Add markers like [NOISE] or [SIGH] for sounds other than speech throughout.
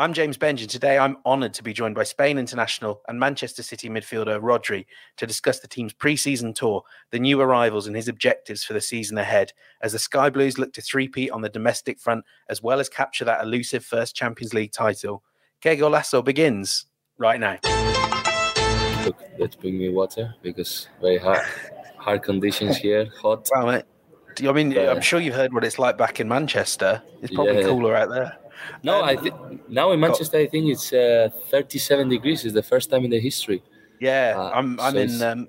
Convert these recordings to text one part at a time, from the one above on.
I'm James and today I'm honoured to be joined by Spain international and Manchester City midfielder Rodri to discuss the team's pre-season tour, the new arrivals, and his objectives for the season ahead. As the Sky Blues look to three-peat on the domestic front, as well as capture that elusive first Champions League title, Que Golazo begins right now. Look, let's bring me water because very hard, hard conditions here, hot. Wow, mate. I mean, I'm sure you've heard what it's like back in Manchester. It's probably yeah. cooler out there. No, um, I think now in Manchester, I think it's uh, 37 degrees. It's the first time in the history. Yeah, uh, I'm. I'm so in. Um,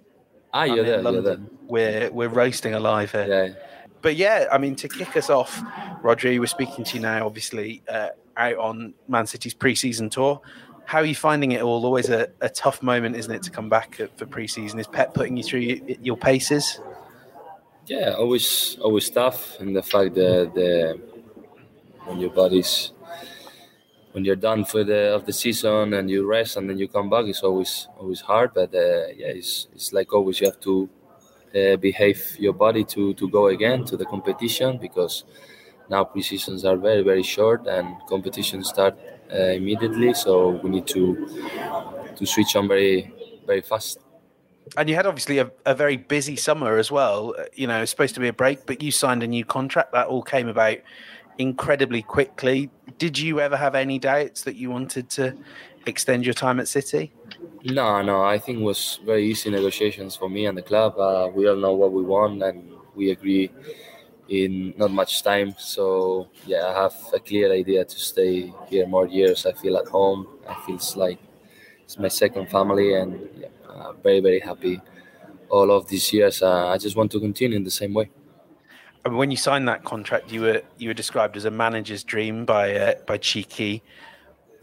ah, you're there, London. You're there. We're we're roasting alive here. Yeah. But yeah, I mean, to kick us off, Rodri, we're speaking to you now, obviously, uh, out on Man City's pre-season tour. How are you finding it all? Always a, a tough moment, isn't it, to come back for pre-season? Is Pep putting you through your, your paces? Yeah, always, always tough, and the fact that the when your body's when you're done for the of the season and you rest and then you come back, it's always always hard. But uh, yeah, it's it's like always you have to uh, behave your body to to go again to the competition because now pre-seasons are very very short and competitions start uh, immediately. So we need to to switch on very very fast. And you had obviously a, a very busy summer as well. You know, it's supposed to be a break, but you signed a new contract. That all came about incredibly quickly. Did you ever have any doubts that you wanted to extend your time at City? No, no. I think it was very easy negotiations for me and the club. Uh, we all know what we want, and we agree in not much time. So yeah, I have a clear idea to stay here more years. I feel at home. I feel like it's my second family, and yeah, very very happy. All of these years, uh, I just want to continue in the same way when you signed that contract, you were you were described as a manager's dream by uh, by Txiki.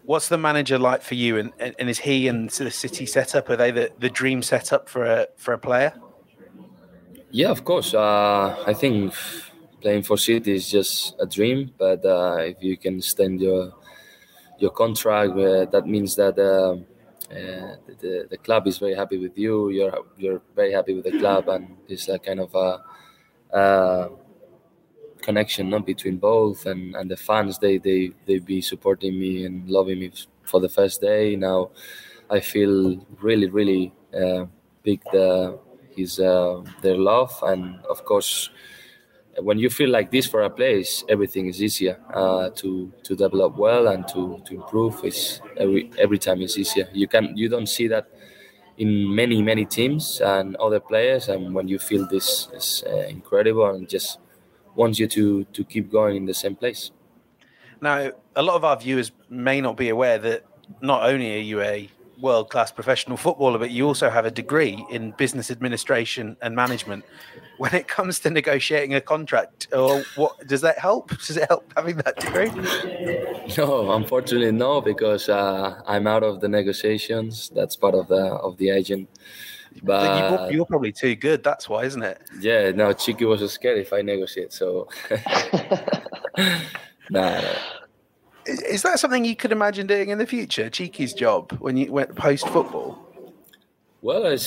What's the manager like for you? And, and is he and the City setup are they the, the dream setup for a for a player? Yeah, of course. Uh, I think playing for City is just a dream, but uh, if you can extend your your contract, uh, that means that. Uh, uh, the, the club is very happy with you. You're you're very happy with the club, and it's a kind of a uh, connection no, between both and, and the fans. They, they they be supporting me and loving me for the first day. Now i feel really really uh, big the his uh, their love. And of course when you feel like this for a place everything is easier uh, to to develop well and to to improve. It's every every time it's easier. You can you don't see that in many many teams and other players. And when you feel this is uh, incredible and just wants you to to keep going in the same place. Now, a lot of our viewers may not be aware that not only are you a world class professional footballer, but you also have a degree in business administration and management. When it comes to negotiating a contract, or what does that help? Does it help having that degree? No, unfortunately, no, because uh, I'm out of the negotiations. That's part of the of the agent but you're probably too good. That's why, isn't it? Yeah. No, Txiki was scared if I negotiate. So, [LAUGHS] nah, nah. Is that something you could imagine doing in the future? Txiki's job when you went post football. Well, I,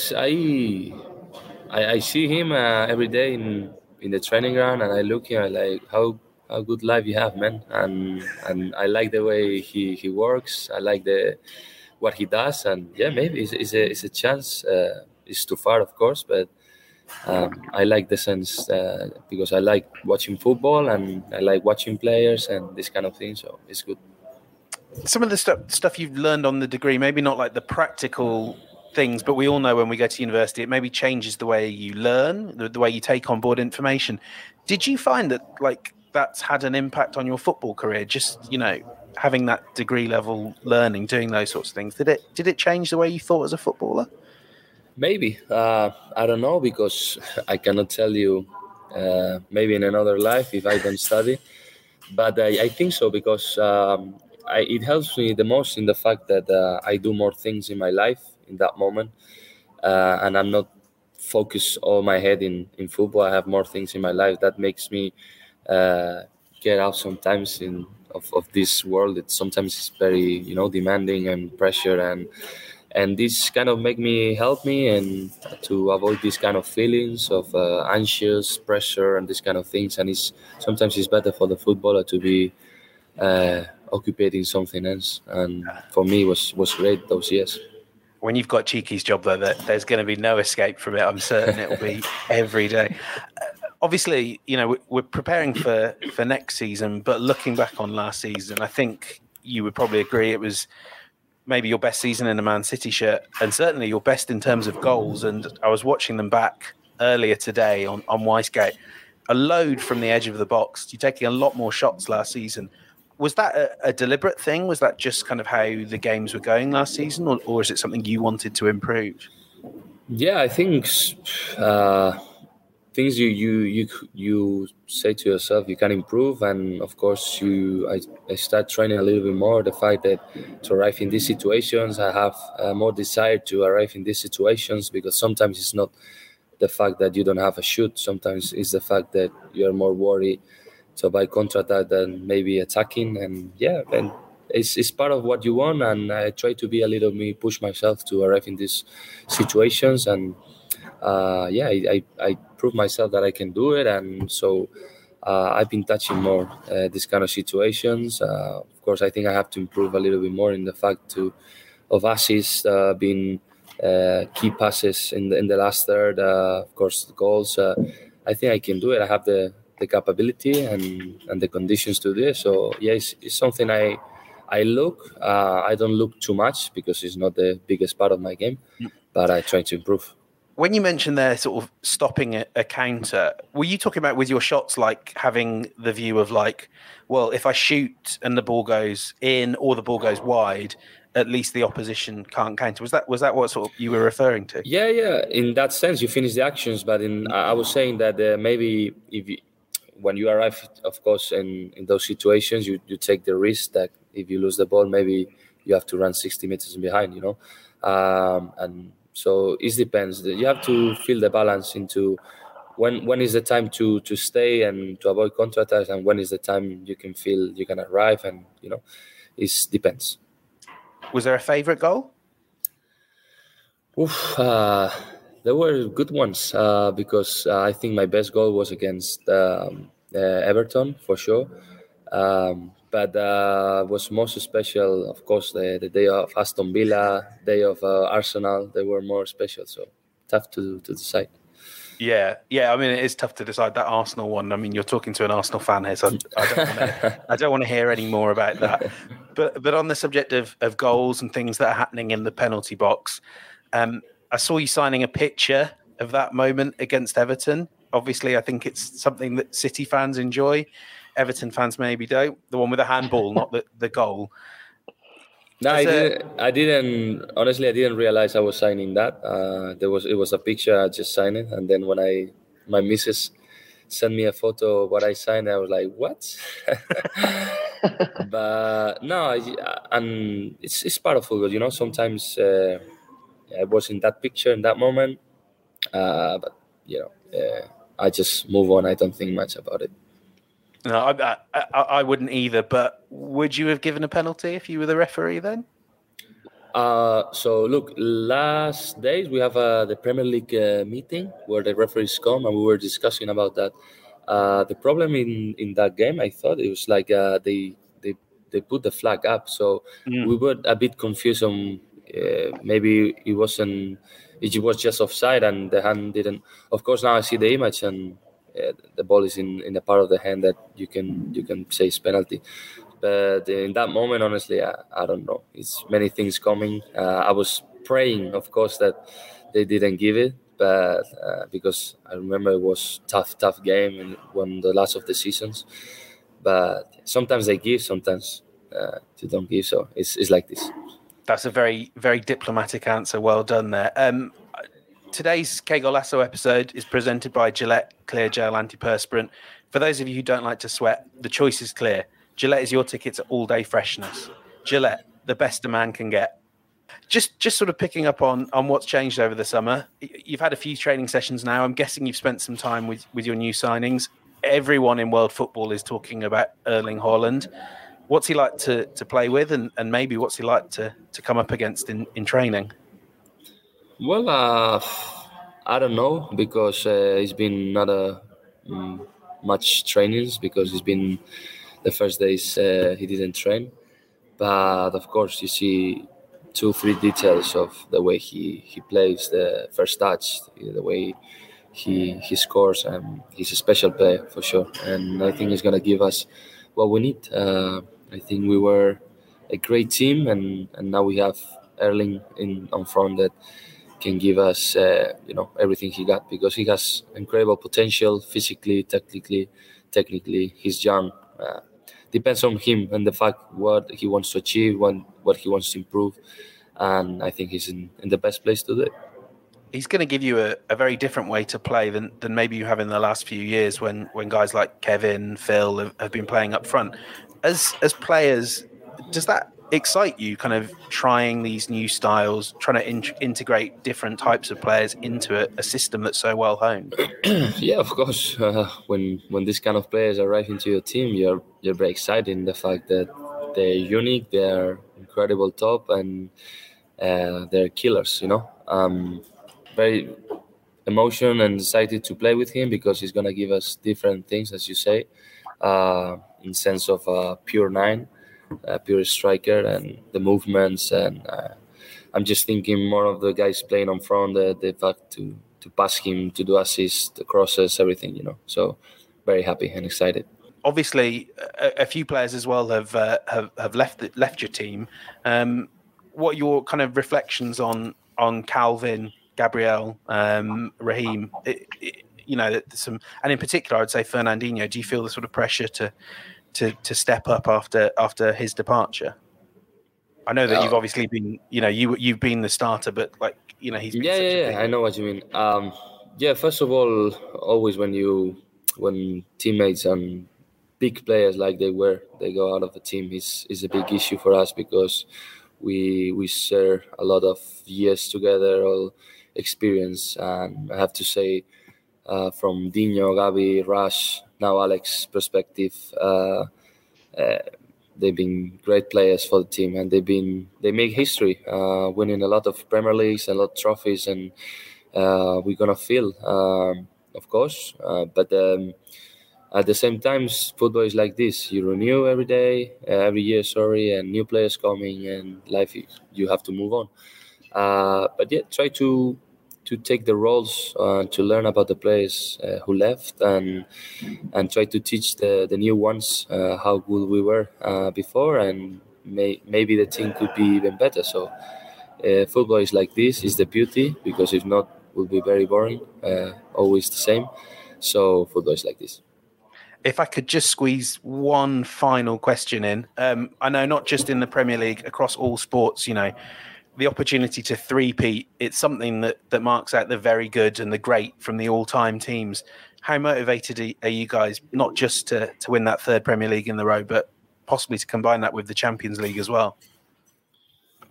I, I see him uh, every day in in the training ground, and I look here like how how good life you have, man. And and I like the way he he works. I like the what he does, and yeah, maybe it's, it's a it's a chance. Uh, it's too far, of course, but um, I like the sense uh, because I like watching football and I like watching players and this kind of thing. So it's good. Some of the stuff stuff you've learned on the degree, maybe not like the practical things, but we all know when we go to university, it maybe changes the way you learn, the, the way you take on board information. Did you find that like that's had an impact on your football career? Just you know, having that degree level learning, doing those sorts of things. Did it did it change the way you thought as a footballer? Maybe uh, I don't know because I cannot tell you. Uh, maybe in another life if I don't study, but I, I think so because um, I, it helps me the most in the fact that uh, I do more things in my life in that moment, uh, and I'm not focused all my head in in football. I have more things in my life that makes me uh, get out sometimes in of, of this world. It sometimes is very you know demanding and pressure and and this kind of make me help me and to avoid these kind of feelings of uh, anxious pressure and these kind of things and it's sometimes it's better for the footballer to be uh, occupating something else. And for me, was was great those years. When you've got Txiki's job, though, that there's going to be no escape from it. I'm certain it will be [LAUGHS] every day. Uh, obviously, you know we're preparing for for next season, but looking back on last season, I think you would probably agree it was maybe your best season in a Man City shirt, and certainly your best in terms of goals. And I was watching them back earlier today on on Wyscout. A load from the edge of the box. You're taking a lot more shots last season was that a, a, deliberate thing? Was that just kind of how the games were going last season, or, or is it something you wanted to improve? Yeah, I think uh, things you you you you say to yourself you can improve, and of course you I, I start training a little bit more. The fact that to arrive in these situations, I have uh, more desire to arrive in these situations because sometimes it's not the fact that you don't have a shoot. Sometimes it's the fact that you're more worried so by contrast that then maybe attacking and yeah and it's, it's part of what you want and i try to be a little me push myself to arrive in these situations and uh, yeah I, I, I prove myself that i can do it and so uh, i've been touching more uh, these kind of situations uh, of course i think i have to improve a little bit more in the fact to of assists uh, being uh, key passes in the, in the last third of course the goals i think i can do it i have the the capability and, and the conditions to do it. So yeah, it's, it's something I I look. Uh, I don't look too much because it's not the biggest part of my game, but I try to improve. When you mentioned there, sort of stopping a, a counter, were you talking about with your shots like having the view of like, well, if I shoot and the ball goes in or the ball goes wide, at least the opposition can't counter. Was that was that what sort of you were referring to? Yeah, yeah. In that sense, you finish the actions, but in I was saying that uh, maybe if you, when you arrive, of course, in, in those situations, you, you take the risk that if you lose the ball, maybe you have to run 60 meters behind, you know. Um, and so it depends. You have to feel the balance into when when is the time to to stay and to avoid counterattacks, and when is the time you can feel you can arrive, and you know, it depends. Was there a favorite goal? Oof, uh, there were good ones uh, because uh, I think my best goal was against um, uh, Everton for sure. Um, but uh, was most special, of course, the, the day of Aston Villa, day of uh, Arsenal. They were more special, so tough to to decide. Yeah, yeah. I mean, it is tough to decide that Arsenal one. I mean, you're talking to an Arsenal fan here, so I, don't want to. [LAUGHS] I don't want to hear any more about that. But but on the subject of of goals and things that are happening in the penalty box, um, I saw you signing a picture of that moment against Everton. Obviously, I think it's something that City fans enjoy. Everton fans maybe don't. The one with the handball, not the, the goal. No, I didn't, I didn't. Honestly, I didn't realize I was signing that. Uh, there was it was a picture. I just signed it, and then when I my missus sent me a photo of what I signed, I was like, "What?" [LAUGHS] but no, I, and it's it's part of football, you know. Sometimes uh, I was in that picture in that moment, uh, but you know, uh, I just move on. I don't think much about it. No, I, I, I, wouldn't either. But would you have given a penalty if you were the referee then? Uh, so look, last days we have uh, the Premier League uh, meeting where the referees come and we were discussing about that. Uh, the problem in, in that game, I thought it was like uh, they they they put the flag up, so mm. we were a bit confused on uh, maybe it wasn't it was just offside and the hand didn't of course now i see the image and uh, the ball is in in a part of the hand that you can you can say is penalty. But in that moment honestly i, I don't know. It's many things coming. Uh, i was praying of course that they didn't give it but uh, because i remember it was tough tough game and one the last of the seasons. But sometimes they give sometimes uh, they don't give. So it's, it's like this. That's a very, very diplomatic answer. Well done there. Um, today's Que Golazo episode is presented by Gillette Clear Gel Antiperspirant. For those of you who don't like to sweat, the choice is clear. Gillette is your ticket to all day freshness. Gillette, the best a man can get. Just, just sort of picking up on on what's changed over the summer. You've had a few training sessions now. I'm guessing you've spent some time with with your new signings. Everyone in world football is talking about Erling Haaland what's he like to, to play with, and, and maybe what's he like to, to come up against in, in training? Well, uh, I don't know because uh, it's been not a um, much trainings because it's been the first days uh, he didn't train. but of course you see two three details of the way he he plays the first touch the way he he scores and he's a special player for sure and i think he's to give us what we need uh, i think we were a great team and and now we have erling in on front that can give us uh, you know everything he got because he has incredible potential physically technically technically he's young uh, depends on him and the fact what he wants to achieve what, what he wants to improve and i think he's in, in the best place to do it. He's going to give you a, a very different way to play than, than maybe you have in the last few years when when guys like kevin phil have, have been playing up front. As as players does that excite you kind of trying these new styles trying to in- integrate different types of players into a, a system that's so well honed? [CLEARS THROAT] Yeah of course. [LAUGHS] Uh, when when these kind of players arrive into your team you're you're very excited in the fact that they're unique they're incredible top and uh, they're killers you know? Um, very emotion and excited to play with him because he's gonna give us different things as you say uh, in sense of a pure nine uh, pure striker and the movements and uh, I'm just thinking more of the guys playing on front the, the fact to to pass him to do assists the crosses everything you know. So very happy and excited. Obviously a, a few players as well have uh, have, have left the, left your team. Um, what your kind of reflections on on Calvin Gabriel um, Raheem? It, it, you know some and in particular I would say Fernandinho do you feel the sort of pressure to to to step up after after his departure? I know that you've obviously been, you know, you you've been the starter, but like, you know, he's yeah, yeah, yeah. I know what you mean. Um, yeah, first of all, always when you when teammates and big players like they were, they go out of the team is is a big issue for us because we we share a lot of years together, all experience, and I have to say, uh, from Dino, Gabi, Rush, now Alex's perspective, uh, uh, they've been great players for the team, and they've been they make history, uh, winning a lot of Premier Leagues, a lot of trophies, and uh, we're gonna feel, um, of course, uh, but. Um, at the same time, football is like this: you renew every day, every year, sorry, and new players coming, and life you have to move on. but yeah, try to to take the roles uh, to learn about the players uh, who left and and try to teach the, the new ones uh, how good we were uh, before and may, maybe the team could be even better. So uh, football is like this is the beauty because if not will be very boring uh, always the same. So football is like this. If I could just squeeze one final question in, um, I know not just in the Premier League, across all sports, you know, the opportunity to three-peat, it's something that, that marks out the very good and the great from the all-time teams. How motivated are you guys, not just to, to win that third Premier League in the row, but possibly to combine that with the Champions League as well?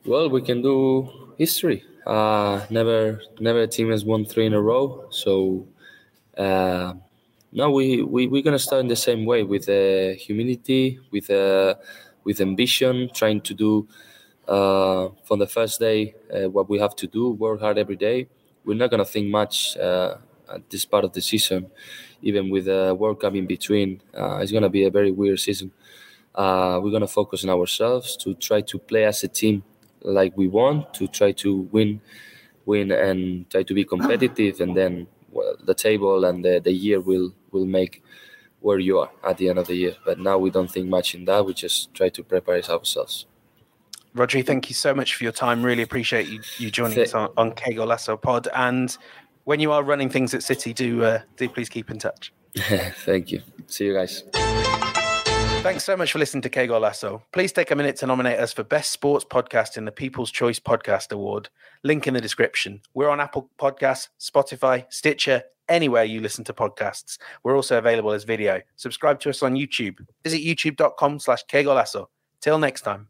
Well, we can do history. Uh, never, never a team has won three in a row. So, uh, no, we, we we're gonna start in the same way with uh, humility, with uh, with ambition, trying to do uh, from the first day uh, what we have to do work hard every day we're not going to think much uh, at this part of the season even with the world cup in between uh, it's going to be a very weird season. Uh, we're going to focus on ourselves to try to play as a team like we want to try to win win and try to be competitive and then well, the table and the, the year will will make where you are at the end of the year. But now we don't think much in that we just try to prepare ourselves Rodri, thank you so much for your time. Really appreciate you, you joining us on, on Que Golazo Pod. And when you are running things at City, do uh, do please keep in touch. [LAUGHS] thank you. See you guys. Thanks so much for listening to Que Golazo. Please take a minute to nominate us for Best Sports Podcast in the People's Choice Podcast Award. Link in the description. We're on Apple Podcasts, Spotify, Stitcher, anywhere you listen to podcasts. We're also available as video. Subscribe to us on YouTube. Visit youtube.com slash Golazo. Till next time.